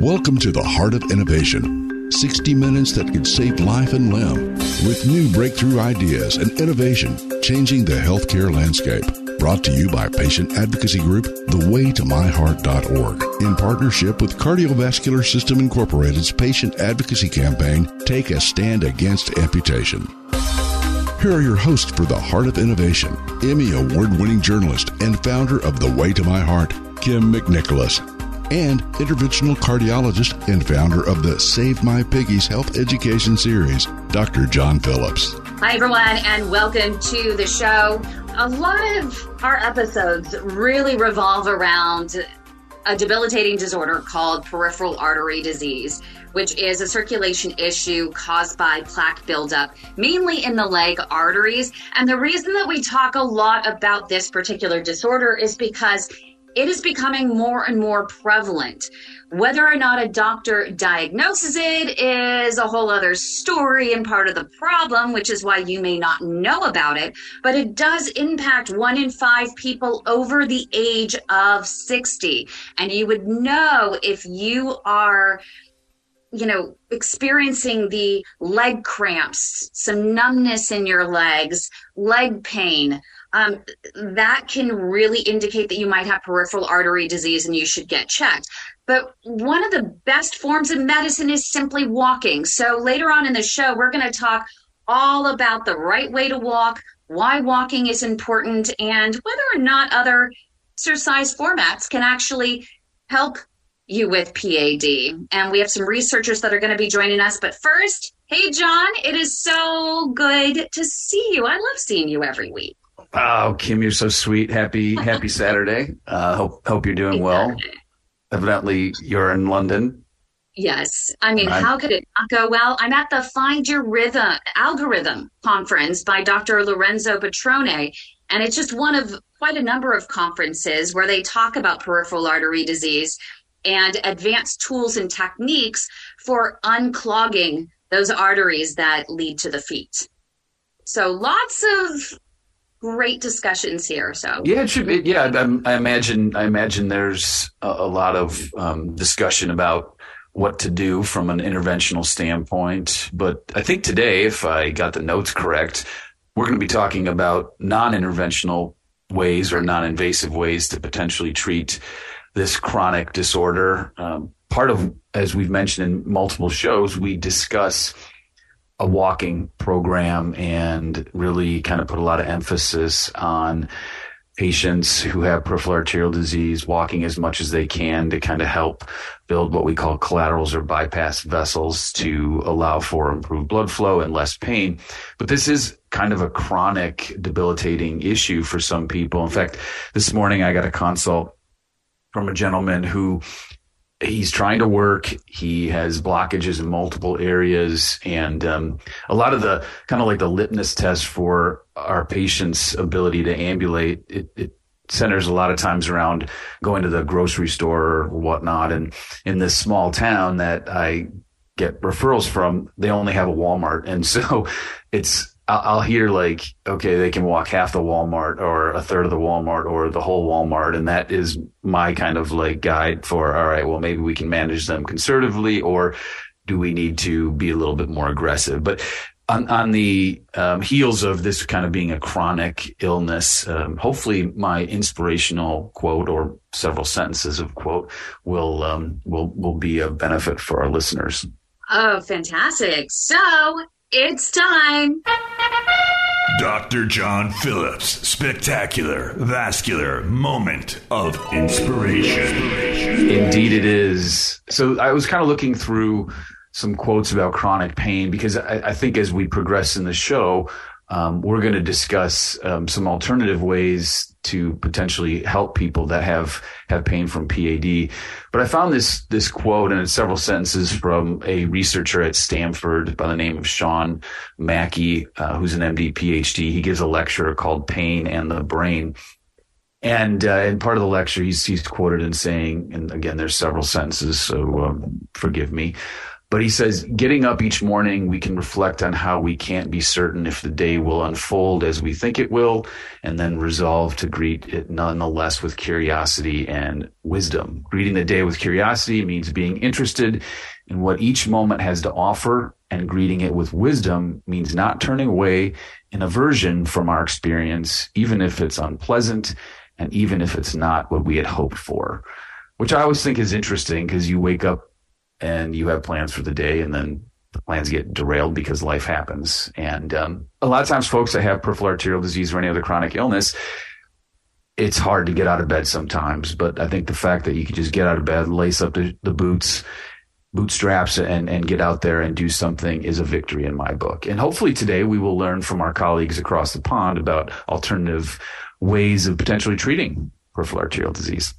Welcome to the Heart of Innovation. 60 minutes that could save life and limb with new breakthrough ideas and innovation changing the healthcare landscape. Brought to you by patient advocacy group thewaytomyheart.org in partnership with Cardiovascular System Incorporated's patient advocacy campaign Take a Stand Against Amputation. Here are your hosts for the Heart of Innovation, Emmy award winning journalist and founder of The Way to My Heart, Kym McNicholas, and interventional cardiologist and founder of the Save My Piggies Health Education Series, Dr. John Phillips. Hi, everyone, and welcome to the show. A lot of our episodes really revolve around a debilitating disorder called peripheral artery disease, which is a circulation issue caused by plaque buildup, mainly in the leg arteries. And the reason that we talk a lot about this particular disorder is because it is becoming more and more prevalent. Whether or not a doctor diagnoses it is a whole other story and part of the problem, which is why you may not know about it. But it does impact one in five people over the age of 60. And you would know if you are you know, experiencing the leg cramps, some numbness in your legs, leg pain, um, that can really indicate that you might have peripheral artery disease and you should get checked. But one of the best forms of medicine is simply walking. So later on in the show, we're going to talk all about the right way to walk, why walking is important, and whether or not other exercise formats can actually help you with PAD. And we have some researchers that are going to be joining us. But first, hey, John, it is so good to see you. I love seeing you every week. Oh, Kym, you're so sweet. Happy Happy Saturday. Uh, hope hope you're doing well. Evidently, you're in London. Yes, I mean, how could it not go well? I'm at the Find Your Rhythm Algorithm conference by Dr. Lorenzo Patrone, and it's just one of quite a number of conferences where they talk about peripheral artery disease and advanced tools and techniques for unclogging those arteries that lead to the feet. So lots of great discussions here. So yeah, it should be. Yeah, I, I imagine. I imagine there's a, a lot of um, discussion about what to do from an interventional standpoint. But I think today, if I got the notes correct, we're going to be talking about non-interventional ways or non-invasive ways to potentially treat this chronic disorder. Um, part of, as we've mentioned in multiple shows, we discuss a walking program and really kind of put a lot of emphasis on patients who have peripheral arterial disease walking as much as they can to kind of help build what we call collaterals or bypass vessels to allow for improved blood flow and less pain. But this is kind of a chronic debilitating issue for some people. In fact, this morning I got a consult from a gentleman who he's trying to work. He has blockages in multiple areas, and um, a lot of the kind of like the litmus test for our patient's ability to ambulate. It, it, centers a lot of times around going to the grocery store or whatnot. And in this small town that I get referrals from, they only have a Walmart, and so it's I'll, hear like, okay, they can walk half the Walmart or a third of the Walmart or the whole Walmart. And that is my kind of like guide for, all right, well, maybe we can manage them conservatively or do we need to be a little bit more aggressive? But on, on the um, heels of this kind of being a chronic illness, um, hopefully my inspirational quote or several sentences of quote will, um, will, will be a benefit for our listeners. Oh, fantastic. So it's time. Dr. John Phillips, spectacular, vascular moment of inspiration. Indeed, it is. So I was kind of looking through some quotes about chronic pain because I, I think as we progress in the show, um, we're going to discuss um, some alternative ways to potentially help people that have have pain from PAD. But I found this this quote and several sentences from a researcher at Stanford by the name of Sean Mackey, uh, who's an MD PhD. He gives a lecture called "Pain and the Brain." And uh, in part of the lecture, he's he's quoted in saying, and again, there's several sentences, so um, forgive me. But he says, getting up each morning, we can reflect on how we can't be certain if the day will unfold as we think it will, and then resolve to greet it nonetheless with curiosity and wisdom. Greeting the day with curiosity means being interested in what each moment has to offer, and greeting it with wisdom means not turning away in aversion from our experience, even if it's unpleasant and even if it's not what we had hoped for. Which I always think is interesting because you wake up and you have plans for the day and then the plans get derailed because life happens. And um, a lot of times, folks that have peripheral arterial disease or any other chronic illness, it's hard to get out of bed sometimes. But I think the fact that you can just get out of bed, lace up the, the boots, bootstraps, and, and get out there and do something is a victory in my book. And hopefully today we will learn from our colleagues across the pond about alternative ways of potentially treating peripheral arterial disease.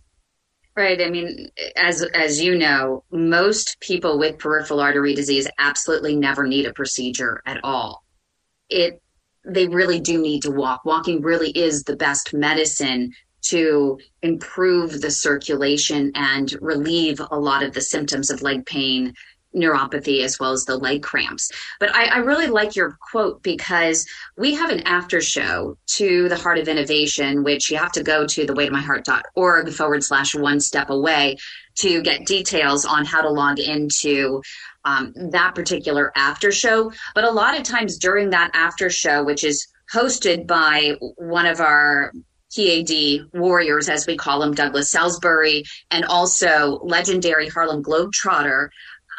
Right. I mean, as as you know, most people with peripheral artery disease absolutely never need a procedure at all. It they really do need to walk. Walking really is the best medicine to improve the circulation and relieve a lot of the symptoms of leg pain, neuropathy as well as the leg cramps. But I, I, really like your quote because we have an after show to the Heart of Innovation, which you have to go to thewaytomyheart.org forward slash one step away to get details on how to log into um, that particular after show. But a lot of times during that after show, which is hosted by one of our PAD warriors, as we call him, Douglas Salisbury, and also legendary Harlem Globetrotter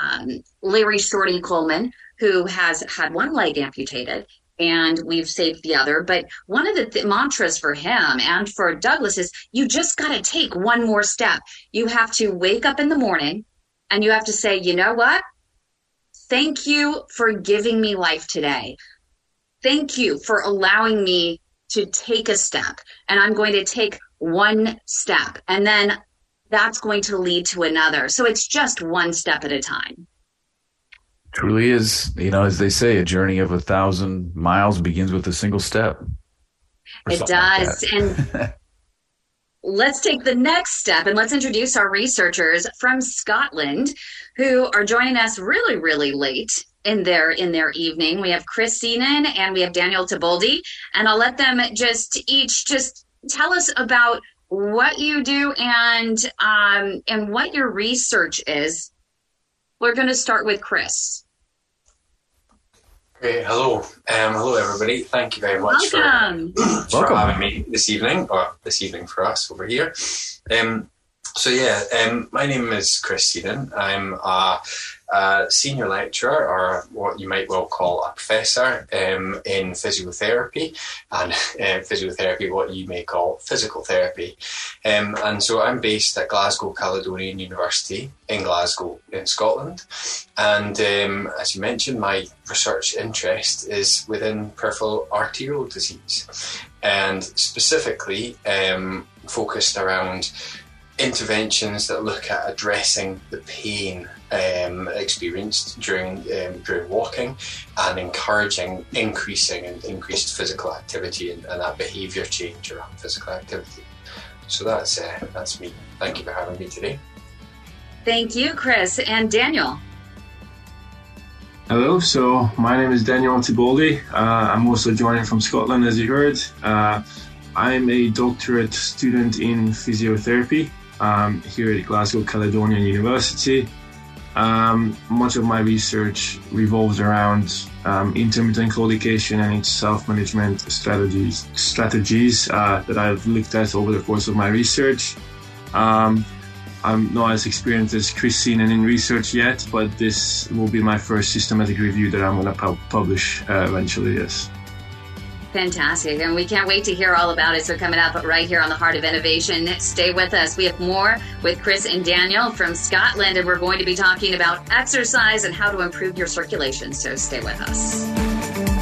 um, Larry Shorty Coleman, who has had one leg amputated and we've saved the other. But one of the th- mantras for him and for Douglas is you just got to take one more step. You have to wake up in the morning and you have to say, you know what? Thank you for giving me life today. Thank you for allowing me to take a step. And I'm going to take one step. And then that's going to lead to another. So it's just one step at a time. Truly is, you know, as they say, a journey of a thousand miles begins with a single step. It does. Like and let's take the next step and let's introduce our researchers from Scotland who are joining us really, really late in their in their evening. We have Chris Seenan and we have Daniel Tiboldi. And I'll let them just each just tell us about what you do and um, and what your research is. We're going to start with Chris. Great. Hello. Um, hello, everybody. Thank you very much Welcome. for, for having me this evening, or this evening for us over here. Um, so, yeah, um, my name is Chris Seenan. I'm a a senior lecturer, or what you might well call a professor um, in physiotherapy, and uh, physiotherapy, what you may call physical therapy. Um, and so I'm based at Glasgow Caledonian University in Glasgow, in Scotland. And um, as you mentioned, my research interest is within peripheral arterial disease, and specifically um, focused around interventions that look at addressing the pain um, experienced during um, during walking and encouraging increasing and increased physical activity and, and that behaviour change around physical activity. So that's uh, that's me. Thank you for having me today. Thank you, Chris and Daniel. Hello, so my name is Daniel Tiboldi. Uh, I'm also joining from Scotland, as you heard. Uh, I'm a doctorate student in physiotherapy um, here at Glasgow Caledonian University. Um, much of my research revolves around um, intermittent claudication and its self-management strategies strategies uh, that I've looked at over the course of my research. Um, I'm not as experienced as Chris Seenan in research yet, but this will be my first systematic review that I'm going to pu- publish uh, eventually. Yes. Fantastic. And we can't wait to hear all about it. So, coming up right here on the Heart of Innovation, stay with us. We have more with Chris and Daniel from Scotland, and we're going to be talking about exercise and how to improve your circulation. So, stay with us.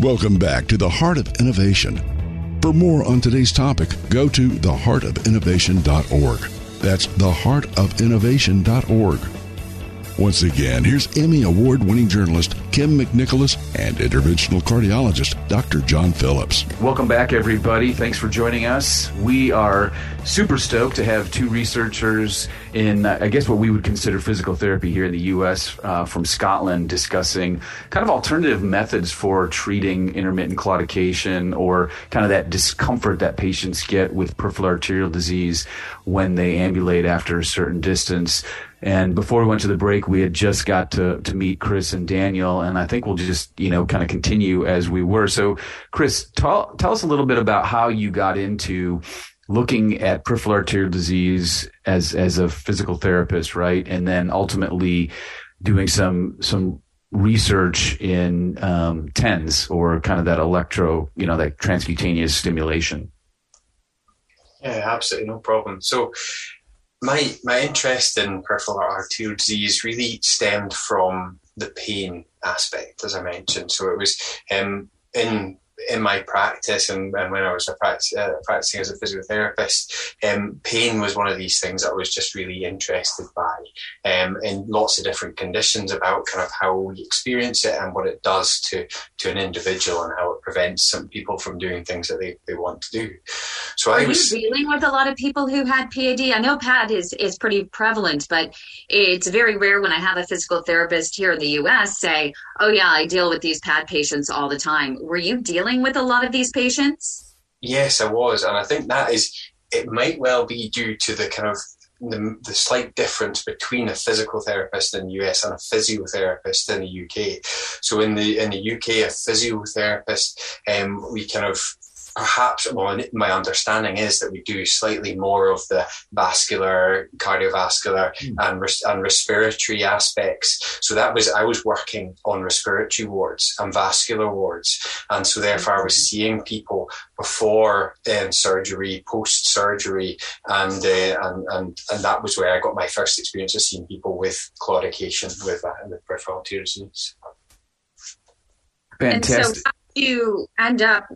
Welcome back to the Heart of Innovation. For more on today's topic, go to theheartofinnovation.org. That's theheartofinnovation.org. Once again, here's Emmy Award winning journalist Kym McNicholas and interventional cardiologist Dr. John Phillips. Welcome back, everybody. Thanks for joining us. We are super stoked to have two researchers in, I guess, what we would consider physical therapy here in the U.S. Uh, from Scotland discussing kind of alternative methods for treating intermittent claudication or kind of that discomfort that patients get with peripheral arterial disease when they ambulate after a certain distance. And before we went to the break, we had just got to, to meet Chris and Daniel, and I think we'll just, you know, kind of continue as we were. So, Chris, tell, tell us a little bit about how you got into looking at peripheral arterial disease as, as a physical therapist, right? And then ultimately doing some, some research in um, TENS or kind of that electro, you know, that transcutaneous stimulation. Yeah, absolutely, no problem. So, my my interest in peripheral arterial disease really stemmed from the pain aspect, as I mentioned. So it was um, in in my practice and, and when I was uh, practicing as a physiotherapist, um, pain was one of these things that I was just really interested by um, in lots of different conditions about kind of how we experience it and what it does to, to an individual and how prevents some people from doing things that they, they want to do. So Are I was you dealing with a lot of people who had PAD. I know PAD is, is pretty prevalent, but it's very rare when I have a physical therapist here in the US say, oh yeah, I deal with these PAD patients all the time. Were you dealing dealing with a lot of these patients? Yes, I was. And I think that is, it might well be due to the kind of the, the, slight difference between a physical therapist in the US and a physiotherapist in the UK. So in the in the UK, a physiotherapist, um, we kind of perhaps, well, my understanding is that we do slightly more of the vascular, cardiovascular, mm. and, res- and respiratory aspects. So that was, I was working on respiratory wards and vascular wards. And so therefore I was hmm. seeing people before um, surgery, post surgery, and, uh, and, and, and that was where I got my first experience of seeing people with claudication with, uh, with peripheral arterial disease. Fantastic. You end up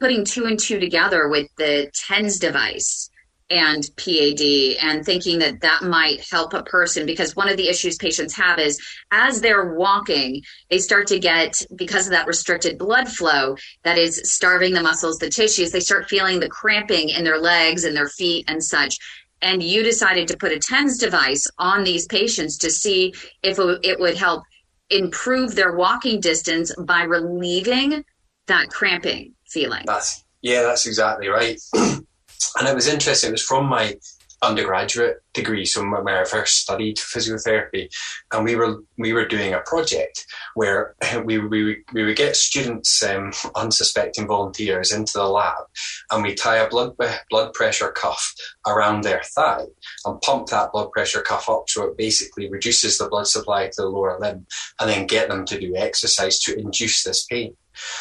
putting two and two together with the TENS device and PAD and thinking that that might help a person because one of the issues patients have is as they're walking, they start to get, because of that restricted blood flow that is starving the muscles, the tissues, they start feeling the cramping in their legs and their feet and such. And you decided to put a TENS device on these patients to see if it would help improve their walking distance by relieving that cramping feeling. That's yeah, that's exactly right. and it was interesting. It was from my undergraduate degree, so when I first studied physiotherapy, and we were we were doing a project where we we, we would get students, um, unsuspecting volunteers, into the lab, and we tie a blood blood pressure cuff around their thigh and pump that blood pressure cuff up so it basically reduces the blood supply to the lower limb, and then get them to do exercise to induce this pain.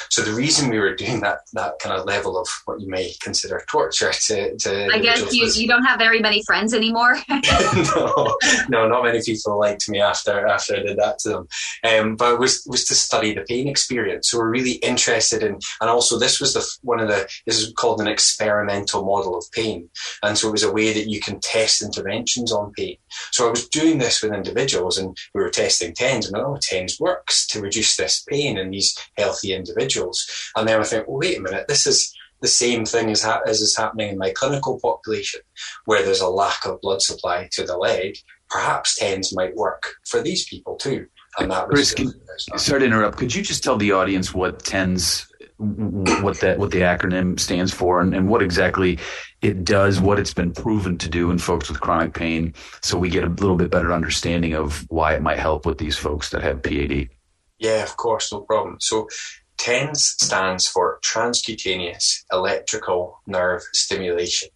So the reason we were doing that that kind of level of what you may consider torture to, to I guess you, was, you don't have very many friends anymore. no, no, not many people liked me after after I did that to them. Um, but it was was to study the pain experience. So we're really interested in, and also this was the one of the this is called an experimental model of pain, and so it was a way that you can test interventions on pain. So I was doing this with individuals, and we were testing tens, and oh, tens works to reduce this pain in these healthy individuals. And then I think, well, wait a minute, this is the same thing as, ha- as is happening in my clinical population, where there's a lack of blood supply to the leg. Perhaps TENS might work for these people too. And that Chris, can, sorry to interrupt. Could you just tell the audience what TENS, what that, what the acronym stands for, and, and what exactly it does, what it's been proven to do in folks with chronic pain, so we get a little bit better understanding of why it might help with these folks that have PAD. Yeah, of course, no problem. So TENS stands for transcutaneous electrical nerve stimulation.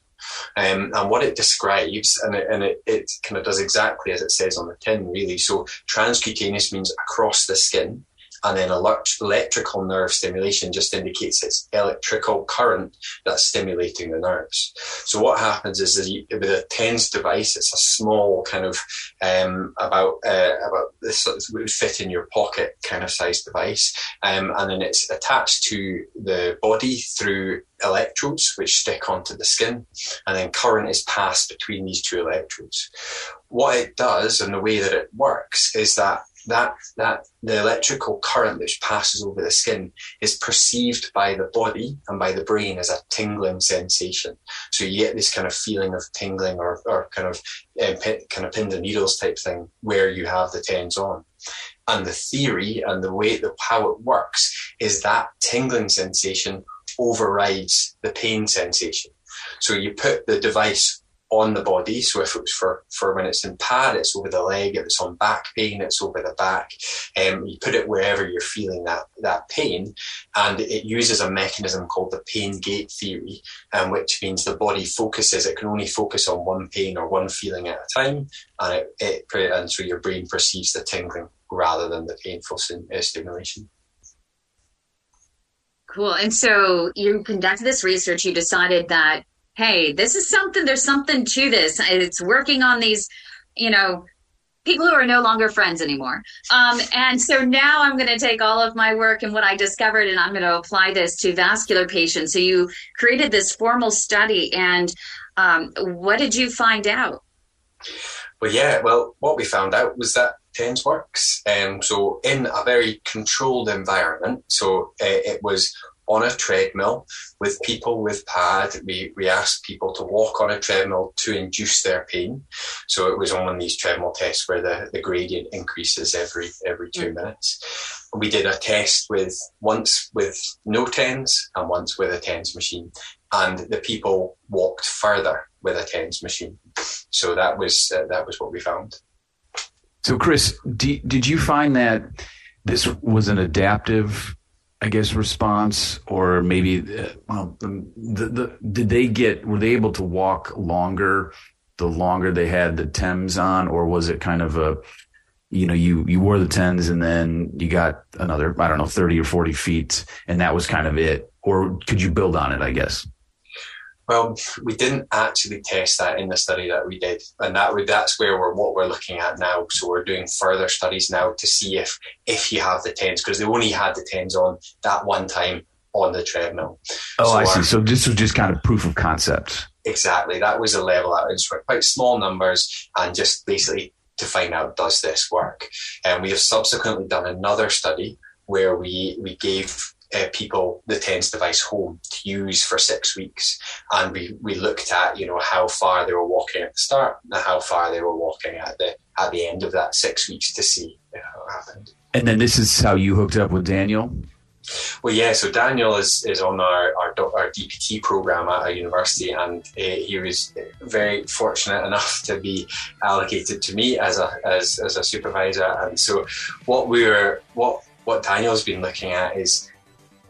Um, and what it describes, and, it, and it, it kind of does exactly as it says on the tin, really. So transcutaneous means across the skin, and then electrical nerve stimulation just indicates it's electrical current that's stimulating the nerves. So what happens is that with a TENS device, it's a small kind of um, about uh, about this would fit in your pocket kind of size device, um, and then it's attached to the body through electrodes which stick onto the skin, and then current is passed between these two electrodes. What it does and the way that it works is that that that the electrical current which passes over the skin is perceived by the body and by the brain as a tingling sensation. So you get this kind of feeling of tingling or, or kind of uh, kind of pin the needles type thing where you have the tens on. And the theory and the way that how it works is that tingling sensation overrides the pain sensation. So you put the device on the body. So if it was for, for when it's in pad, it's over the leg. If it's on back pain, it's over the back. Um, you put it wherever you're feeling that, that pain. And it uses a mechanism called the pain gate theory, um, which means the body focuses, it can only focus on one pain or one feeling at a time. And it, it and so your brain perceives the tingling rather than the painful uh, stimulation. Cool. And so you conducted this research, you decided that hey, this is something, there's something to this. It's working on these, you know, people who are no longer friends anymore. Um, and so now I'm going to take all of my work and what I discovered and I'm going to apply this to vascular patients. So you created this formal study and um, what did you find out? Well, yeah, well, what we found out was that TENS works. Um, so in a very controlled environment, so uh, it was on a treadmill with people with PAD. We, we asked people to walk on a treadmill to induce their pain. So it was on one of these treadmill tests where the, the gradient increases every every two mm. minutes. We did a test with once with no tens and once with a tens machine. And the people walked further with a tens machine. So that was uh, that was what we found. So, Chris, d- did you find that this was an adaptive I guess response, or maybe uh, well, the, the, did they get were they able to walk longer the longer they had the Tens on, or was it kind of a you know you you wore the tens and then you got another I don't know thirty or forty feet, and that was kind of it, or could you build on it? I guess. Well, we didn't actually test that in the study that we did, and that that's where we're what we're looking at now. So we're doing further studies now to see if if you have the tens because they only had the tens on that one time on the treadmill. Oh, so I see. So this was just kind of proof of concept. Exactly. That was a level that was quite small numbers and just basically to find out does this work. And we have subsequently done another study where we we gave uh, people the TENS device home to use for six weeks. And we, we looked at, you know, how far they were walking at the start and how far they were walking at the, at the end of that six weeks to see how it happened. And then this is how you hooked up with Daniel? Well, yeah. So Daniel is, is on our, our, our DPT program at a university, and uh, he was very fortunate enough to be allocated to me as a as, as a supervisor. And so, what we were what what Daniel's been looking at is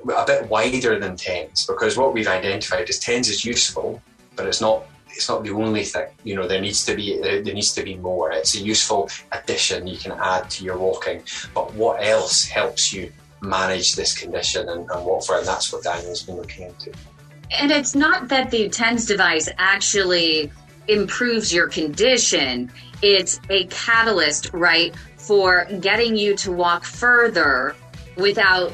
a bit wider than tens because what we've identified is tens is useful, but it's not it's not the only thing. You know, there needs to be there needs to be more. It's a useful addition you can add to your walking. But what else helps you manage this condition and, and for. And that's what Daniel's been looking into. And it's not that the TENS device actually improves your condition, it's a catalyst, right, for getting you to walk further without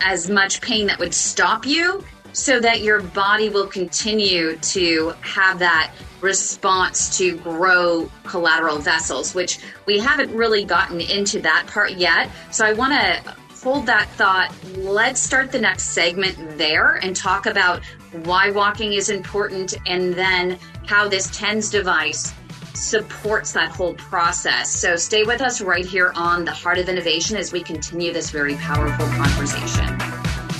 as much pain that would stop you so that your body will continue to have that response to grow collateral vessels, which we haven't really gotten into that part yet. So I want to hold that thought. Let's start the next segment there and talk about why walking is important and then how this TENS device supports that whole process. So stay with us right here on the Heart of Innovation as we continue this very powerful conversation.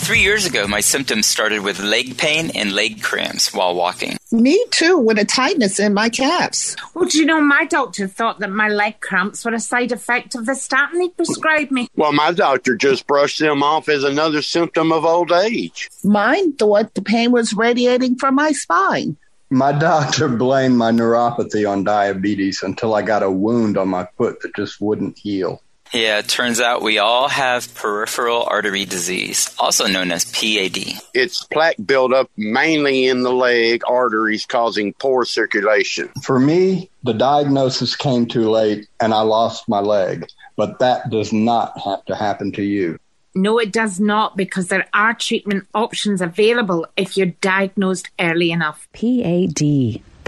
Three years ago, my symptoms started with leg pain and leg cramps while walking. Me too, with a tightness in my calves. Well, do you know, my doctor thought that my leg cramps were a side effect of the statin he prescribed me. Well, my doctor just brushed them off as another symptom of old age. Mine thought the pain was radiating from my spine. My doctor blamed my neuropathy on diabetes until I got a wound on my foot that just wouldn't heal. Yeah, it turns out we all have peripheral artery disease, also known as PAD. It's plaque buildup mainly in the leg arteries causing poor circulation. For me, the diagnosis came too late and I lost my leg, but that does not have to happen to you. No, it does not, because there are treatment options available if you're diagnosed early enough. PAD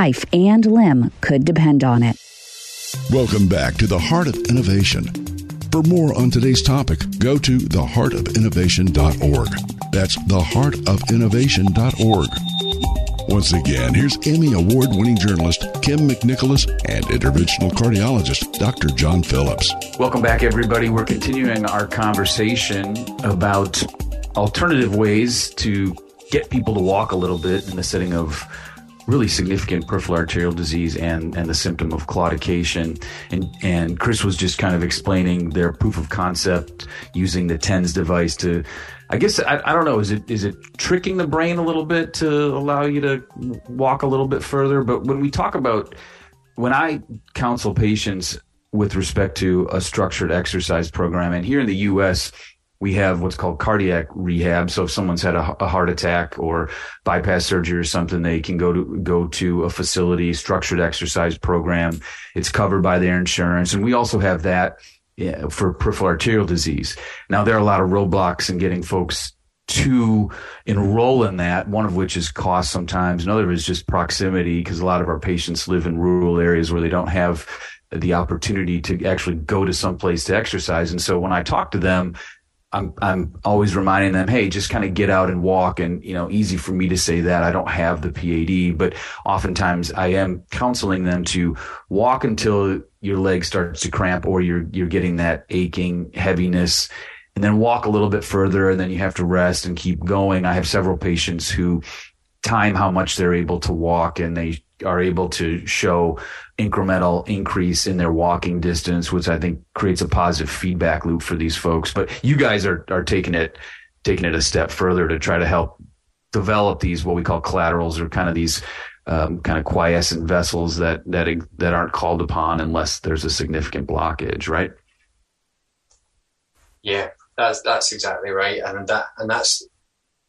life and limb could depend on it. Welcome back to the Heart of Innovation. For more on today's topic, go to theheartofinnovation.org. That's theheartofinnovation.org. Once again, here's Emmy Award winning journalist Kym McNicholas and interventional cardiologist Dr. John Phillips. Welcome back, everybody. We're continuing our conversation about alternative ways to get people to walk a little bit in the setting of really significant peripheral arterial disease and, and the symptom of claudication. And, and Chris was just kind of explaining their proof of concept using the TENS device to, I guess, I, I don't know, is it, is it tricking the brain a little bit to allow you to walk a little bit further? But when we talk about, when I counsel patients with respect to a structured exercise program, and here in the US, we have what's called cardiac rehab. So if someone's had a, a, heart attack or bypass surgery or something, they can go to go to a facility structured exercise program. It's covered by their insurance, and we also have that for peripheral arterial disease. Now there are a lot of roadblocks in getting folks to enroll in that. One of which is cost sometimes. Another is just proximity because a lot of our patients live in rural areas where they don't have the opportunity to actually go to some place to exercise. And so when I talk to them, I'm I'm always reminding them, hey, just kind of get out and walk. And you know, easy for me to say that I don't have the PAD, but oftentimes I am counseling them to walk until your leg starts to cramp or you're you're getting that aching heaviness, and then walk a little bit further, and then you have to rest and keep going. I have several patients who time how much they're able to walk, and they are able to show incremental increase in their walking distance, which I think creates a positive feedback loop for these folks. But you guys are are taking it taking it a step further to try to help develop these what we call collaterals or kind of these um, kind of quiescent vessels that that that aren't called upon unless there's a significant blockage, right? Yeah, that's that's exactly right, and that and that's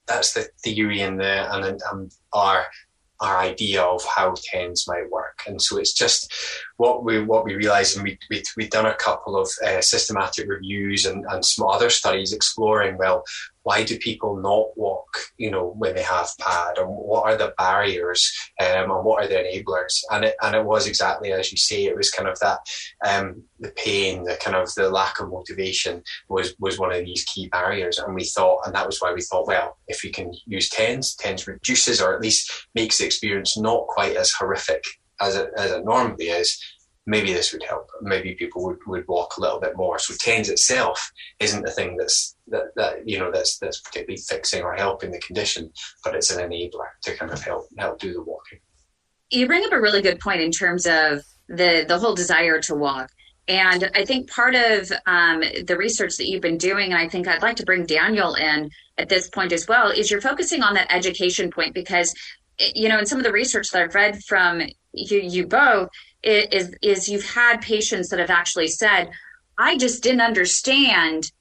that's the theory in there, and and our our idea of how TENS might work. And so it's just what we what we realised, and we, we, we've done a couple of uh, systematic reviews and, and some other studies exploring, well, why do people not walk, you know, when they have PAD, and what are the barriers, um, and what are the enablers? And it and it was exactly as you say, it was kind of that um, the pain, the kind of the lack of motivation was was one of these key barriers. And we thought, and that was why we thought, well, if we can use TENS, TENS reduces or at least makes the experience not quite as horrific as it as it normally is. maybe this would help. Maybe people would, would walk a little bit more. So TENS itself isn't the thing that's that, that you know that's that's particularly fixing or helping the condition, but it's an enabler to kind of help help do the walking. You bring up a really good point in terms of the the whole desire to walk. And I think part of um, the research that you've been doing, and I think I'd like to bring Daniel in at this point as well, is you're focusing on that education point because, you know, in some of the research that I've read from you, you both, is is you've had patients that have actually said, I just didn't understand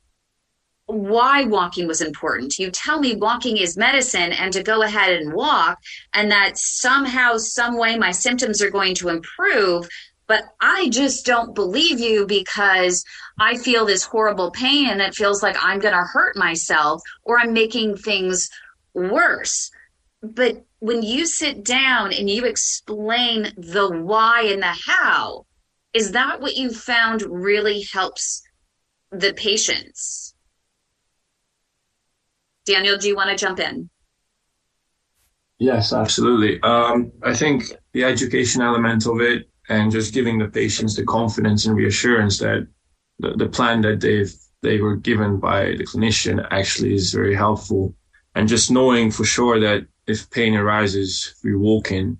why walking was important. You tell me walking is medicine and to go ahead and walk, and that somehow, some way, my symptoms are going to improve. But I just don't believe you because I feel this horrible pain and it feels like I'm going to hurt myself or I'm making things worse. But when you sit down and you explain the why and the how, is that what you found really helps the patients? Daniel, do you want to jump in? Yes, absolutely. Um, I think the education element of it and just giving the patients the confidence and reassurance that the, the plan that they've they were given by the clinician actually is very helpful. And just knowing for sure that if pain arises through walking,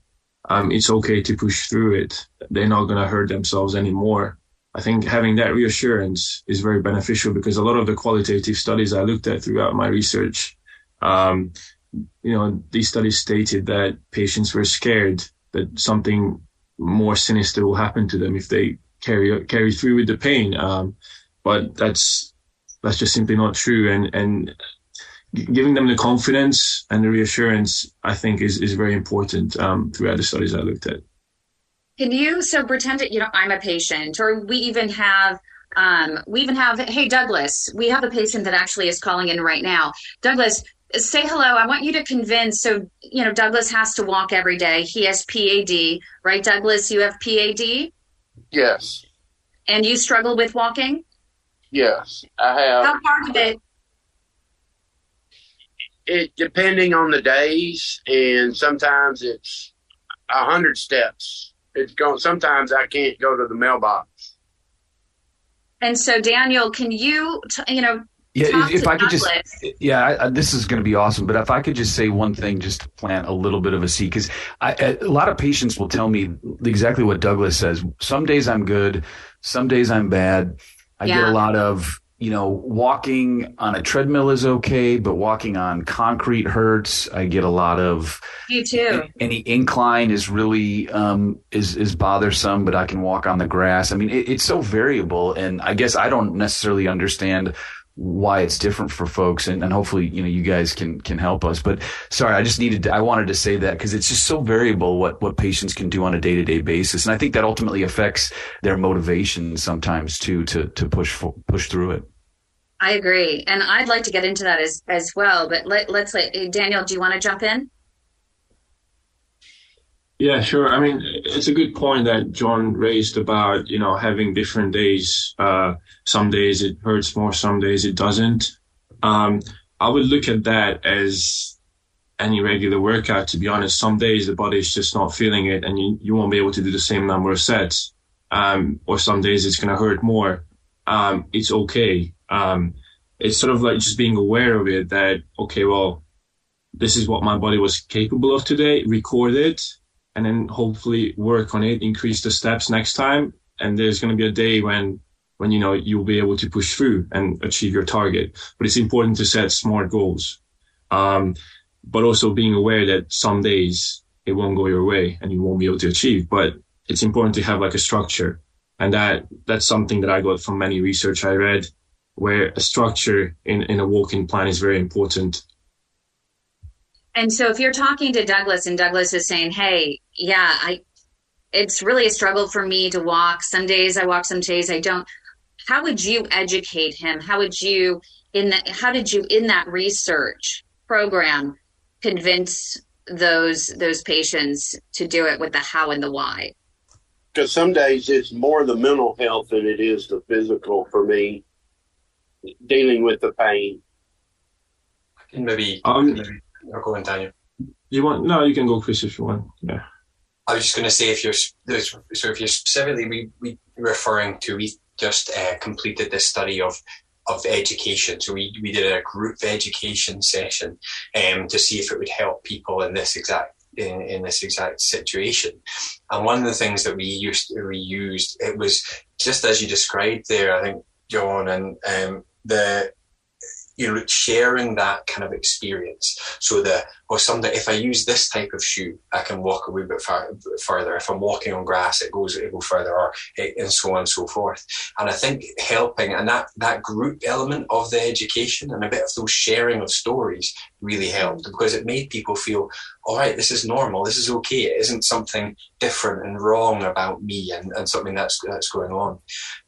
um, it's okay to push through it. They're not going to hurt themselves anymore. I think having that reassurance is very beneficial because a lot of the qualitative studies I looked at throughout my research, um, you know, these studies stated that patients were scared that something more sinister will happen to them if they carry carry through with the pain. Um, but that's that's just simply not true. And and giving them the confidence and the reassurance, I think, is is very important um, throughout the studies I looked at. Can you so pretend that you know I'm a patient, or we even have um, we even have hey Douglas, we have a patient that actually is calling in right now. Douglas, say hello. I want you to convince. So you know Douglas has to walk every day. He has PAD, right? Douglas, you have PAD. Yes. And you struggle with walking. Yes, I have. How far did it it depending on the days, and sometimes it's a hundred steps. It's going. Sometimes I can't go to the mailbox. And so, Daniel, can you, t- you know, yeah, if I could just, yeah, I, I, this is going to be awesome. But if I could just say one thing, just to plant a little bit of a seed, because a lot of patients will tell me exactly what Douglas says. Some days I'm good, some days I'm bad. I yeah. get a lot of you know, walking on a treadmill is okay, but walking on concrete hurts. I get a lot of. You too. Any incline is really um, is is bothersome, but I can walk on the grass. I mean, it, it's so variable, and I guess I don't necessarily understand why it's different for folks and, and hopefully you know you guys can can help us. But sorry i just needed to, i wanted to say that because it's just so variable what what patients can do on a day-to-day basis. And i think that ultimately affects their motivation sometimes too to to push for, push through it. I agree. And i'd like to get into that as as well but let, let's let daniel do you want to jump in yeah, sure. I mean, it's a good point that John raised about, you know, having different days. Uh, some days it hurts more, some days it doesn't. Um, I would look at that as any regular workout, to be honest. Some days the body is just not feeling it and you, you won't be able to do the same number of sets. Um, or some days it's going to hurt more. Um, it's okay. Um, it's sort of like just being aware of it that, okay, well, this is what my body was capable of today, record it and then hopefully work on it, increase the steps next time. And there's going to be a day when, when, you know, you'll be able to push through and achieve your target. But it's important to set smart goals. Um, but also being aware that some days it won't go your way and you won't be able to achieve. But it's important to have like a structure. And that, that's something that I got from many research I read where a structure in, in a walking plan is very important and so if you're talking to Douglas and Douglas is saying, "Hey, yeah, I it's really a struggle for me to walk. Some days I walk, some days I don't." How would you educate him? How would you in that how did you in that research program convince those those patients to do it with the how and the why? Because some days it's more the mental health than it is the physical for me dealing with the pain. And maybe, um, maybe or go on, Daniel. You want? No, you can go, Chris, if you want. Yeah. I was just going to say if you're so if you're specifically we, we referring to we just uh, completed this study of of education. So we, we did a group education session um, to see if it would help people in this exact in, in this exact situation. And one of the things that we used we used it was just as you described there, I think John and um, the you know sharing that kind of experience. So that Oh, or someday if I use this type of shoe, I can walk a wee bit far, further. If I'm walking on grass, it goes it go further, or and so on and so forth. And I think helping and that that group element of the education and a bit of those sharing of stories really helped because it made people feel, all right, this is normal, this is okay. It isn't something different and wrong about me and, and something that's that's going on.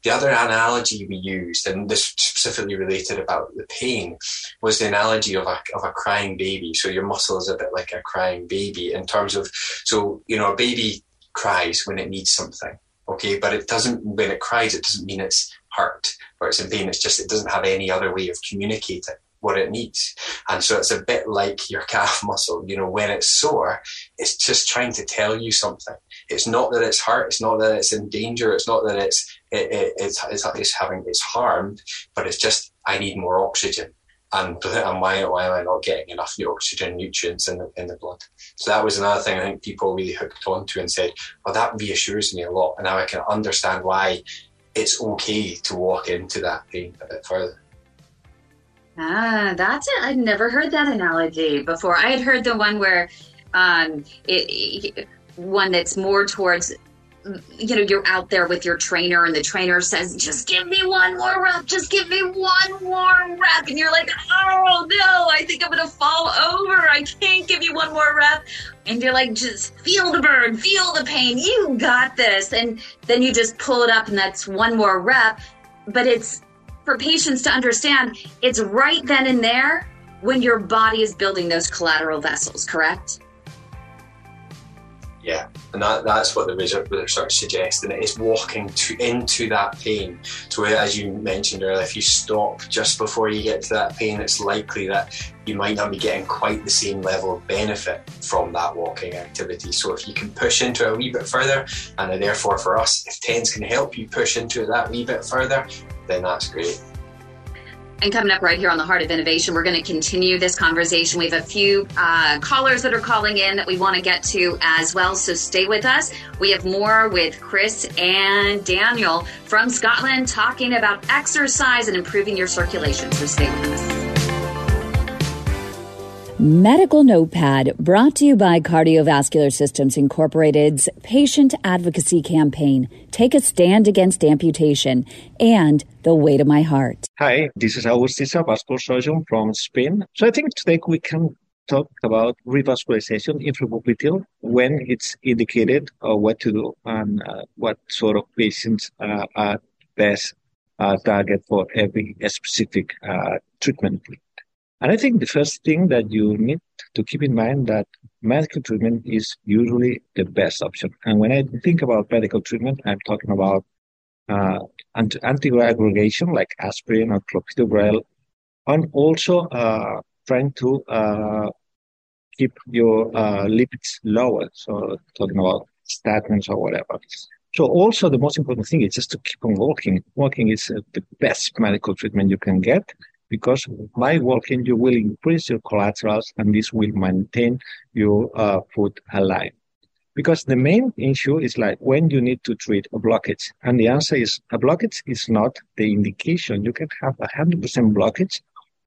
The other analogy we used, and this specifically related about the pain, was the analogy of a of a crying baby. So your muscle is a bit like a crying baby in terms of so you know a baby cries when it needs something okay? But it doesn't when it cries it doesn't mean it's hurt or it's in pain. It's just it doesn't have any other way of communicating what it needs. And so it's a bit like your calf muscle. You know when it's sore it's just trying to tell you something. It's not that it's hurt. It's not that it's in danger. It's not that it's it, it, it's, it's, it's having it's harmed but it's just i need more oxygen and, and why, why am I not getting enough oxygen nutrients in the, in the blood? So that was another thing I think people really hooked onto and said, well, that reassures me a lot. And now I can understand why it's okay to walk into that pain a bit further. Ah, that's it. I'd never heard that analogy before. I had heard the one where um, it, it one that's more towards you know, you're out there with your trainer and the trainer says, just give me one more rep, just give me one more rep. And you're like, oh no, I think I'm to fall over. I can't give you one more rep. And you're like, just feel the burn, feel the pain. You got this. And then you just pull it up and that's one more rep. But it's for patients to understand it's right then and there when your body is building those collateral vessels, correct? Yeah, and that, that's what the research suggests, and it is walking to, into that pain. So, as you mentioned earlier, if you stop just before you get to that pain, it's likely that you might not be getting quite the same level of benefit from that walking activity. So, if you can push into it a wee bit further, and therefore for us, if TENS can help you push into it that wee bit further, then that's great. And coming up right here on the Heart of Innovation, we're going to continue this conversation. We have a few uh, callers that are calling in that we want to get to as well. So stay with us. We have more with Chris and Daniel from Scotland talking about exercise and improving your circulation. So stay with us. Medical Notepad brought to you by Cardiovascular Systems Incorporated's Patient Advocacy Campaign. Take a stand against amputation and the way to my heart. Hi, this is Agustisa, vascular surgeon from Spain. So I think today we can talk about revascularization infrapopliteal when it's indicated or what to do and uh, what sort of patients uh, are best uh, target for every specific uh, treatment. And I think the first thing that you need to keep in mind that medical treatment is usually the best option. And when I think about medical treatment, I'm talking about uh, anti- anticoagulation like aspirin or clopidogrel, and also uh, trying to uh, keep your uh, lipids lower. So talking about statins or whatever. So also the most important thing is just to keep on walking. Walking is uh, the best medical treatment you can get because by walking you will increase your collaterals and this will maintain your uh, foot alive. Because the main issue is like when you need to treat a blockage. And the answer is a blockage is not the indication. You can have a 100% blockage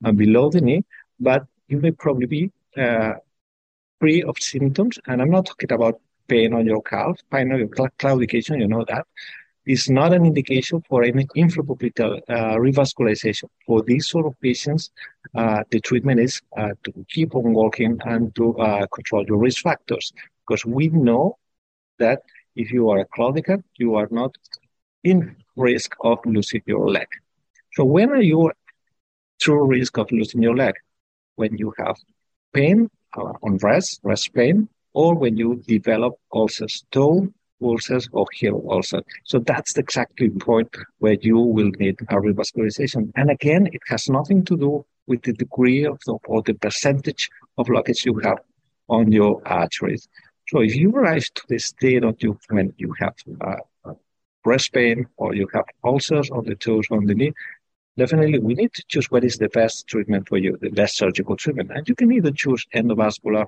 uh, below the knee, but you may probably be uh, free of symptoms. And I'm not talking about pain on your calf, pain on your claudication, you know that is not an indication for any infrapopliteal uh, revascularization. For these sort of patients, uh, the treatment is uh, to keep on walking and to uh, control your risk factors. Because we know that if you are a claudicant, you are not in risk of losing your leg. So when are you true risk of losing your leg? When you have pain uh, on rest, rest pain, or when you develop ulcers, toe ulcers or heel ulcers. So that's exactly the point where you will need a revascularization. And again, it has nothing to do with the degree of the, or the percentage of blockage you have on your arteries. So if you arrive to the state of you when you have uh, rest pain or you have ulcers on the toes on the knee, definitely we need to choose what is the best treatment for you, the best surgical treatment. And you can either choose endovascular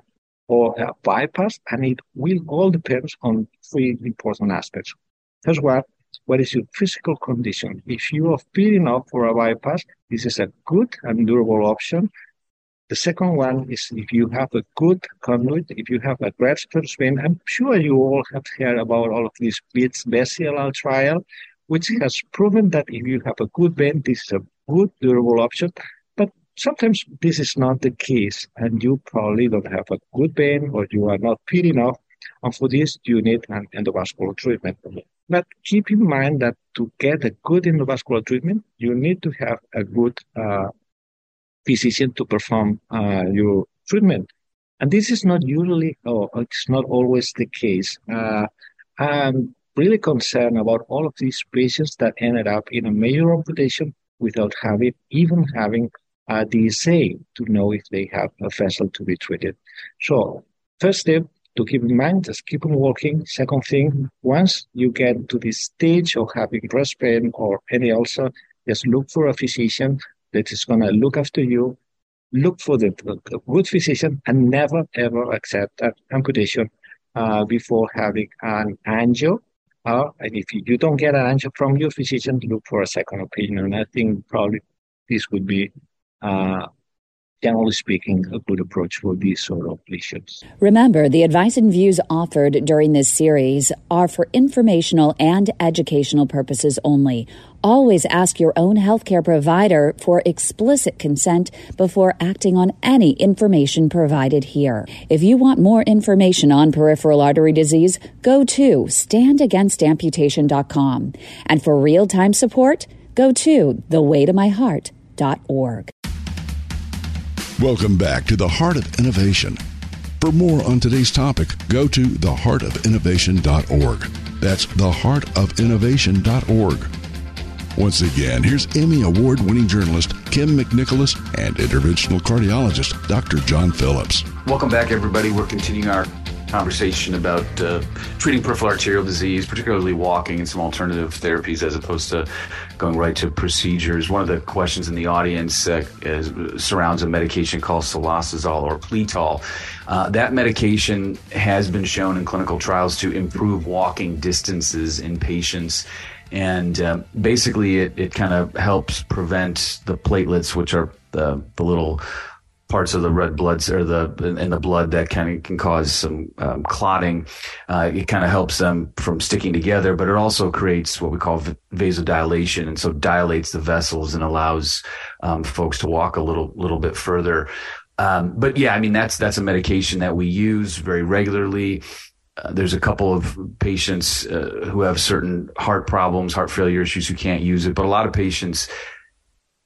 or a bypass, and it will all depend on three important aspects. First one, what is your physical condition? If you are fit enough for a bypass, this is a good and durable option. The second one is if you have a good conduit, if you have a great vein, I'm sure you all have heard about all of this BITS BESIAL trial, which has proven that if you have a good vein, this is a good durable option. Sometimes this is not the case, and you probably don't have a good pain or you are not fit enough. And for this, you need an endovascular treatment. But keep in mind that to get a good endovascular treatment, you need to have a good uh, physician to perform uh, your treatment. And this is not usually, or it's not always the case. Uh, I'm really concerned about all of these patients that ended up in a major amputation without having, even having a same to know if they have a vessel to be treated. So first step to keep in mind, just keep on walking. Second thing, once you get to this stage of having rest pain or any ulcer, just look for a physician that is going to look after you, look for the, the good physician, and never ever accept an amputation uh, before having an angio. Uh, and if you don't get an angio from your physician, look for a second opinion. I think probably this would be uh, generally speaking, a good approach for these sort of lesions. Remember, the advice and views offered during this series are for informational and educational purposes only. Always ask your own healthcare provider for explicit consent before acting on any information provided here. If you want more information on peripheral artery disease, go to standagainstamputation.com. And for real time support, go to thewaytomyheart.org. Welcome back to the Heart of Innovation. For more on today's topic, go to theheartofinnovation.org. That's theheartofinnovation.org. Once again, here's Emmy Award winning journalist Kym McNicholas and interventional cardiologist Dr. John Phillips. Welcome back, everybody. We're continuing our conversation about uh, treating peripheral arterial disease, particularly walking and some alternative therapies as opposed to going right to procedures. One of the questions in the audience uh, is, surrounds a medication called cilostazol or Pletal. Uh, that medication has been shown in clinical trials to improve walking distances in patients. And uh, basically, it, it kind of helps prevent the platelets, which are the, the little parts of the red blood or the in the blood that kind of can cause some um, clotting. Uh, it kind of helps them from sticking together, but it also creates what we call vasodilation, and so dilates the vessels and allows um, folks to walk a little little bit further. Um, but yeah, I mean that's that's a medication that we use very regularly. Uh, there's a couple of patients uh, who have certain heart problems, heart failure issues who can't use it, but a lot of patients,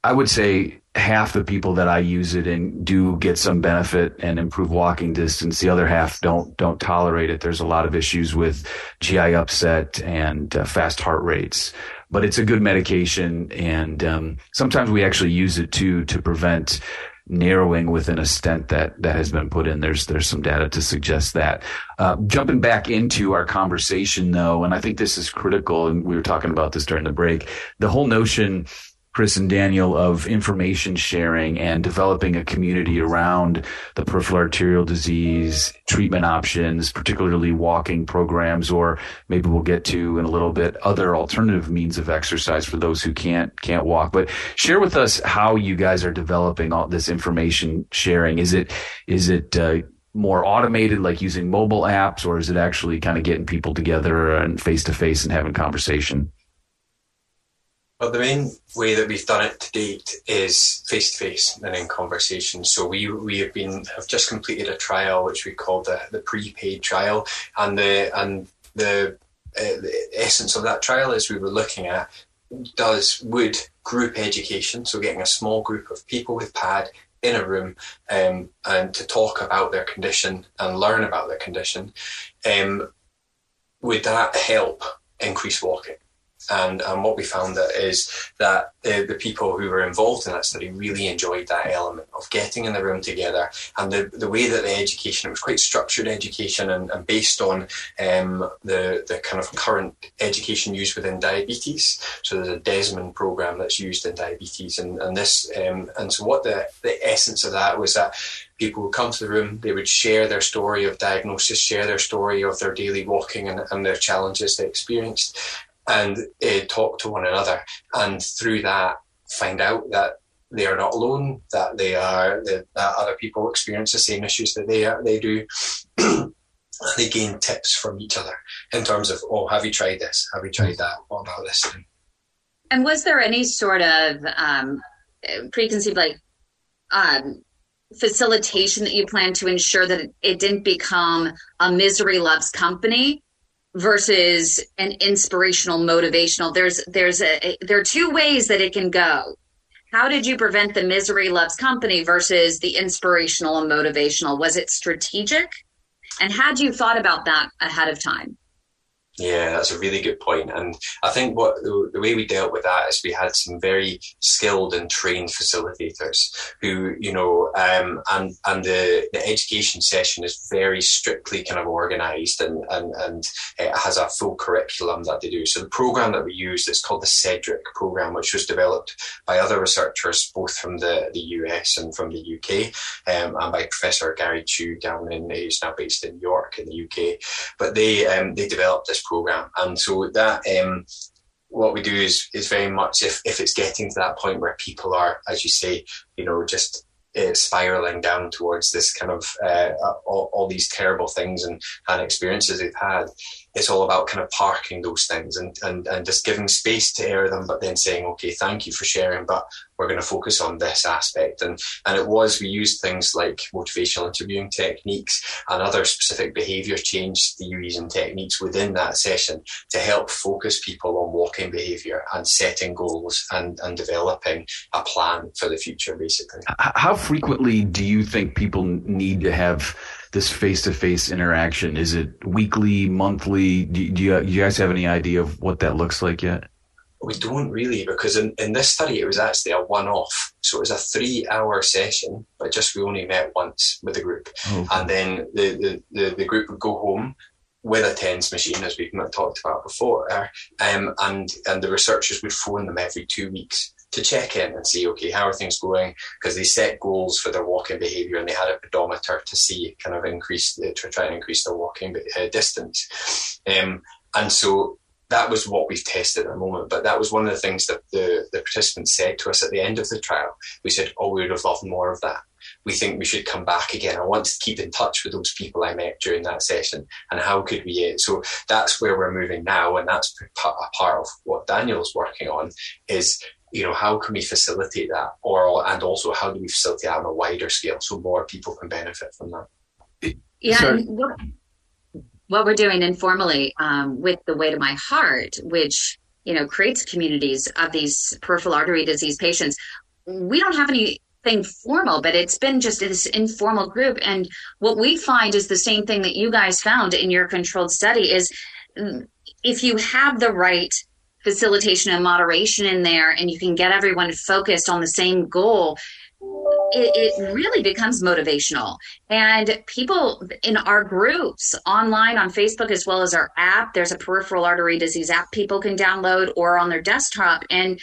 I would say half the people that I use it in do get some benefit and improve walking distance. The other half don't don't tolerate it. There's a lot of issues with GI upset and uh, fast heart rates. But it's a good medication, and um, sometimes we actually use it to to prevent narrowing within a stent that that has been put in. There's there's some data to suggest that. Uh, jumping back into our conversation though, and I think this is critical, and we were talking about this during the break. The whole notion Chris and Daniel of information sharing and developing a community around the peripheral arterial disease treatment options, particularly walking programs, or maybe we'll get to in a little bit other alternative means of exercise for those who can't can't walk. But share with us how you guys are developing all this information sharing. Is it is it uh, more automated, like using mobile apps, or is it actually kind of getting people together and face to face and having conversation? Well, the main way that we've done it to date is face to face and in conversation. So we we have been have just completed a trial which we called the, the PrEPAID trial, and the and the, uh, the essence of that trial is we were looking at does would group education, so getting a small group of people with pad in a room um, and to talk about their condition and learn about their condition, um, would that help increase walking? And, and what we found that is that the, the people who were involved in that study really enjoyed that element of getting in the room together and the, the way that the education, it was quite structured education and, and based on um, the, the kind of current education used within diabetes. So there's a Desmond program that's used in diabetes and, and this, um, and so what the, the essence of that was that people would come to the room, they would share their story of diagnosis, share their story of their daily walking and, and their challenges they experienced and uh, talk to one another. And through that, find out that they are not alone, that they are that, that other people experience the same issues that they are, they do. they gain tips from each other in terms of, oh, have you tried this? Have you tried that? What about this? And was there any sort of um, preconceived like um, facilitation that you planned to ensure that it didn't become a misery loves company versus an inspirational motivational. There's there's a there are two ways that it can go. How did you prevent the misery loves company versus the inspirational and motivational? Was it strategic? And had you thought about that ahead of time yeah, that's a really good point. And I think what the, way we dealt with that is we had some very skilled and trained facilitators who, you know, um, and and the, the education session is very strictly kind of organized and, and, and it has a full curriculum that they do. So the program that we used is called the CEDRIC program, which was developed by other researchers, both from the, the US and from the UK, um, and by Professor Garry Tew down in, he's now based in York in the UK. But they, um, they developed this program. And so that um, what we do is is very much if if it's getting to that point where people are, as you say, you know, just uh, spiraling down towards this kind of uh, all, all, these terrible things and, and experiences they've had. It's all about kind of parking those things and, and, and just giving space to air them, but then saying, okay, thank you for sharing, but we're going to focus on this aspect. And, and it was, we used things like motivational interviewing techniques and other specific behavior change theories and techniques within that session to help focus people on walking behavior and setting goals and, and developing a plan for the future, basically. How frequently do you think people need to have this face-to-face interaction? Is it weekly, monthly? Do, do, you, do you guys have any idea of what that looks like yet? We don't really, because in, in this study it was actually a one-off. So it was a three-hour session, but just we only met once with the group, oh, and then the, the, the, the group would go home with a TENS machine, as we've talked about before, um, and and the researchers would phone them every two weeks to check in and see, okay, how are things going? Because they set goals for their walking behaviour and they had a pedometer to see kind of increase, to try and increase their walking uh, distance. Um, and so that was what we've tested at the moment. But that was one of the things that the, the participants said to us at the end of the trial. We said, oh, we would have loved more of that. We think we should come back again. I want to keep in touch with those people I met during that session. And how could we? So that's where we're moving now. And that's a part of what Daniel's working on is you know, how can we facilitate that? Or, and also how do we facilitate that on a wider scale so more people can benefit from that? Yeah. What, what, we're doing informally um, with the Way to My Heart, which, you know, creates communities of these peripheral artery disease patients. We don't have anything formal, but it's been just this informal group. And what we find is the same thing that you guys found in your controlled study is mm, if you have the right facilitation and moderation in there and you can get everyone focused on the same goal it, it, really becomes motivational. And people in our groups online on facebook as well as our app there's a peripheral artery disease app people can download or on their desktop and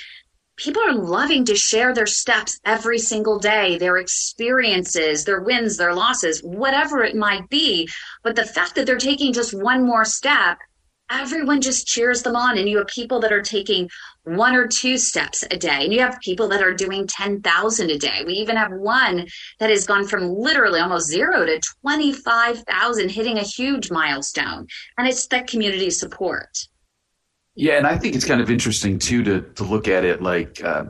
people are loving to share their steps every single day their experiences their wins their losses whatever it might be. But the fact that they're taking just one more step everyone just cheers them on and you have people that are taking one or two steps a day and you have people that are doing 10,000 a day. We even have one that has gone from literally almost zero to 25,000 hitting a huge milestone and it's that community support. Yeah, and I think it's kind of interesting too to to look at it like uh,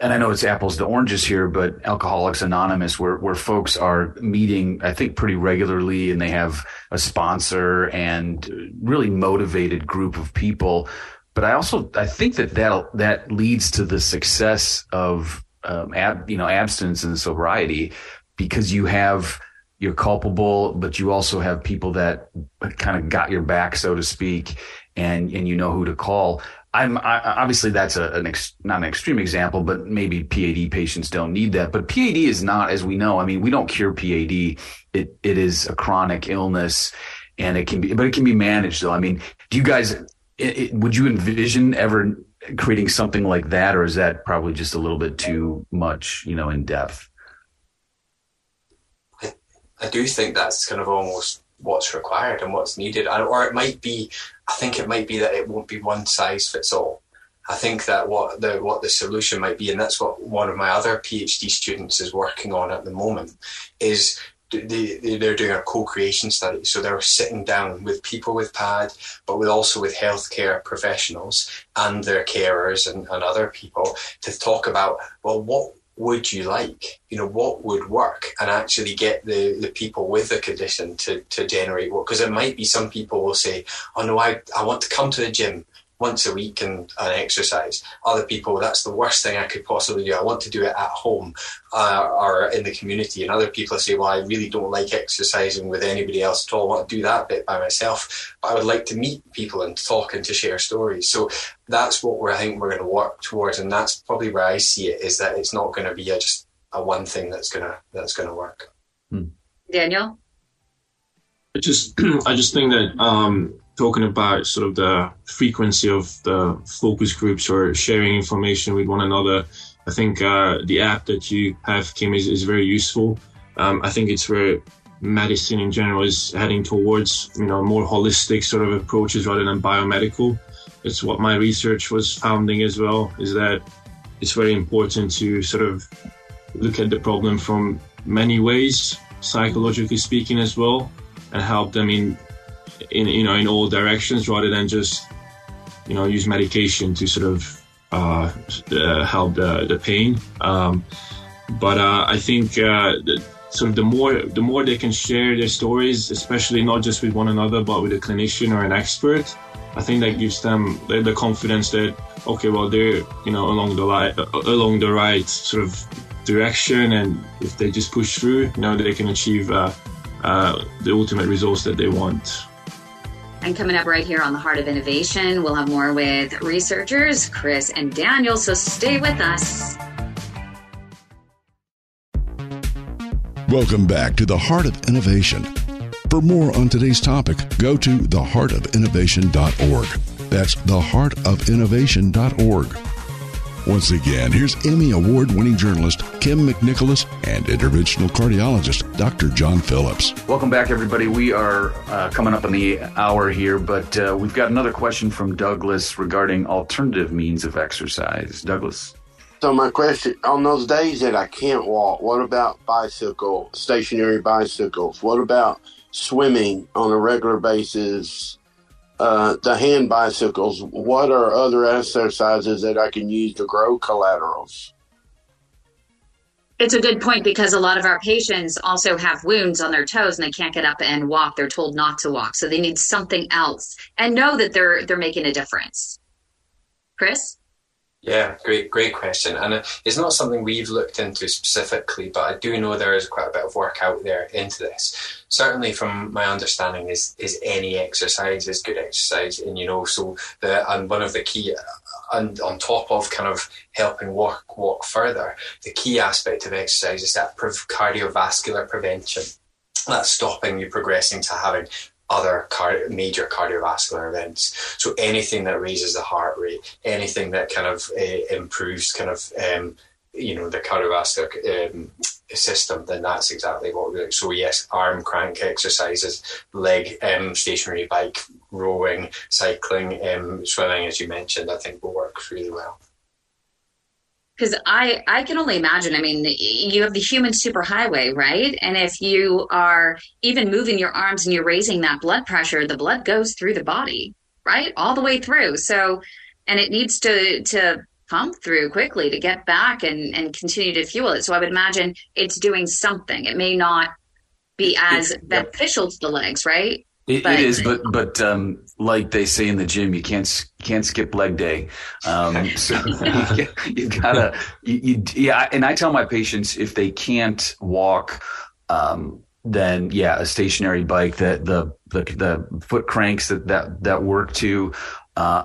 and I know it's apples to oranges here, but Alcoholics Anonymous, where where folks are meeting, I think pretty regularly, and they have a sponsor and really motivated group of people. But I also I think that that that leads to the success of um, ab, you know abstinence and sobriety because you have you're culpable, but you also have people that kind of got your back, so to speak, and and you know who to call. I'm I, obviously that's a, an ex, not an extreme example, but maybe PAD patients don't need that. But PAD is not, as we know. I mean, we don't cure PAD. It it is a chronic illness, and it can be, but it can be managed. Though, I mean, do you guys? It, it, would you envision ever creating something like that, or is that probably just a little bit too much, you know, in depth? I, I do think that's kind of almost what's required and what's needed, or it might be. I think it might be that it won't be one size fits all. I think that what the what the solution might be, and that's what one of my other PhD students is working on at the moment, is they, they're doing a co-creation study. So they're sitting down with people with PAD, but with also with healthcare professionals and their carers and, and other people to talk about, well, what would you like? You know, what would work and actually get the, the people with the condition to, to generate what? Because it might be some people will say, oh no, I, I want to come to the gym once a week and, and exercise. Other people, that's the worst thing I could possibly do. I want to do it at home uh, or in the community. And other people say, well, I really don't like exercising with anybody else at all. I want to do that bit by myself. But I would like to meet people and talk and to share stories. So that's what we're, I think we're going to work towards. And that's probably where I see it is that it's not going to be a, just a one thing that's going to, that's going to work. Hmm. Daniel? I just, I just think that, um, talking about sort of the frequency of the focus groups or sharing information with one another. I think uh, the app that you have, Kym, is, is very useful. Um, I think it's where medicine in general is heading towards, you know, more holistic sort of approaches rather than biomedical. It's what my research was founding as well, is that it's very important to sort of look at the problem from many ways, psychologically speaking as well, and help them in in you know in all directions rather than just you know use medication to sort of uh, uh, help the, the pain. Um, but uh, I think uh, the, sort of the more the more they can share their stories, especially not just with one another but with a clinician or an expert, I think that gives them the, the confidence that okay, well they're you know along the right along the right sort of direction, and if they just push through, you know they can achieve uh, uh, the ultimate results that they want. And coming up right here on the Heart of Innovation, we'll have more with researchers Chris and Daniel. So stay with us. Welcome back to the Heart of Innovation. For more on today's topic, go to theheartofinnovation.org. That's theheartofinnovation.org. Once again, here's Emmy Award winning journalist Kym McNicholas and interventional cardiologist Dr. John Phillips. Welcome back, everybody. We are uh, coming up on the hour here, but uh, we've got another question from Douglas regarding alternative means of exercise. Douglas. So, my question on those days that I can't walk, what about bicycle, stationary bicycles? What about swimming on a regular basis? Uh, the hand bicycles, what are other exercises that I can use to grow collaterals? It's a good point because a lot of our patients also have wounds on their toes and they can't get up and walk. They're told not to walk, so they need something else and know that they're they're making a difference. Chris. Yeah, great, great question. And it's not something we've looked into specifically, but I do know there is quite a bit of work out there into this. Certainly, from my understanding, is is any exercise is good exercise, and you know, so the and one of the key, and on top of kind of helping walk walk further, the key aspect of exercise is that cardiovascular prevention. That's stopping you progressing to having other car- major cardiovascular events. So anything that raises the heart rate, anything that kind of uh, improves kind of um, you know the cardiovascular um, system, then that's exactly what we like. So yes, arm crank exercises, leg, um, stationary bike, rowing, cycling, um, swimming, as you mentioned, I think will work really well because I I can only imagine. I mean, you have the human superhighway, right? And if you are even moving your arms and you're raising that blood pressure, the blood goes through the body, right, all the way through. So, and it needs to to pump through quickly to get back and and continue to fuel it. So I would imagine it's doing something. It may not be as beneficial to the legs, right? It, but, it is, but but um, like they say in the gym, you can't can't skip leg day. Um, so you, you gotta, you, you, yeah. And I tell my patients if they can't walk, um, then yeah, a stationary bike that the the the foot cranks that that that work too uh,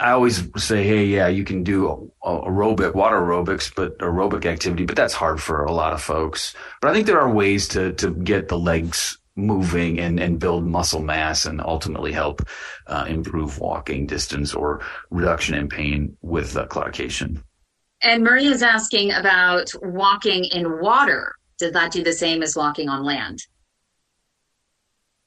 I always say, hey, yeah, you can do aerobic, water aerobics, but aerobic activity, but that's hard for a lot of folks. But I think there are ways to to get the legs moving and, and build muscle mass and ultimately help uh, improve walking distance or reduction in pain with uh, claudication. And Maria is asking about walking in water. Does that do the same as walking on land?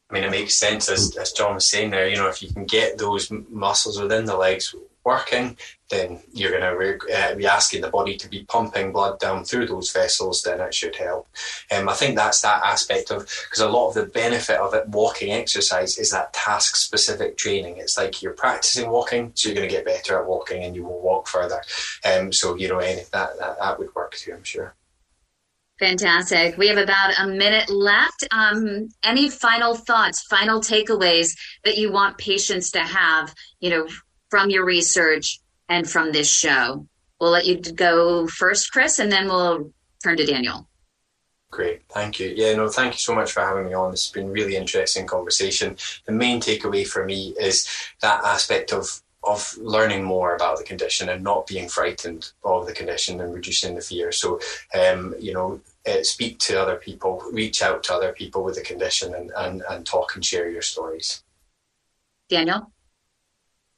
I mean, it makes sense as, as John was saying there. You know, if you can get those muscles within the legs working, then you're going to uh, be asking the body to be pumping blood down through those vessels. Then it should help. Um, I think that's that aspect of because a lot of the benefit of it walking exercise is that task specific training. It's like you're practicing walking, so you're going to get better at walking, and you will walk further. Um, so you know, any, that, that that would work too. I'm sure. Fantastic. We have about a minute left. Um, any final thoughts, final takeaways that you want patients to have, you know, from your research and from this show? We'll let you go first, Chris, and then we'll turn to Daniel. Great, thank you. Yeah, no, thank you so much for having me on. This has been really interesting conversation. The main takeaway for me is that aspect of of learning more about the condition and not being frightened of the condition and reducing the fear. So, um, you know, uh, speak to other people, reach out to other people with the condition, and, and, and talk and share your stories. Daniel?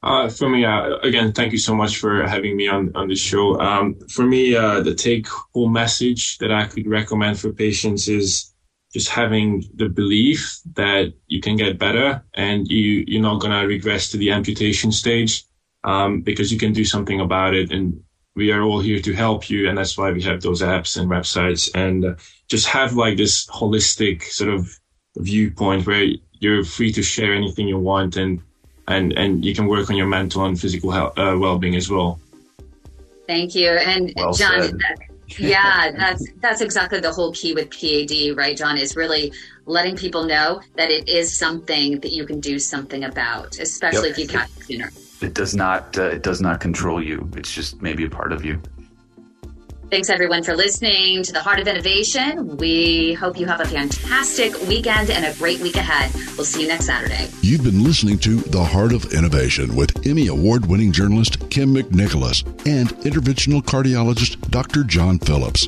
Uh, for me, uh, again, thank you so much for having me on, on the show. Um, for me, uh, the take home message that I could recommend for patients is just having the belief that you can get better and you, you're not going to regress to the amputation stage, um, because you can do something about it. And we are all here to help you. And that's why we have those apps and websites and uh, just have like this holistic sort of viewpoint where you're free to share anything you want and and and you can work on your mental and physical health, uh, well-being as well. Thank you, and well John. yeah, that's that's exactly the whole key with PAD, right, John? Is really letting people know that it is something that you can do something about, especially yep. if you catch it sooner. It does not. Uh, it does not control you. It's just maybe a part of you. Thanks everyone for listening to the Heart of Innovation. We hope you have a fantastic weekend and a great week ahead. We'll see you next Saturday. You've been listening to The Heart of Innovation with Emmy Award winning journalist Kym McNicholas and interventional cardiologist Dr. John Phillips.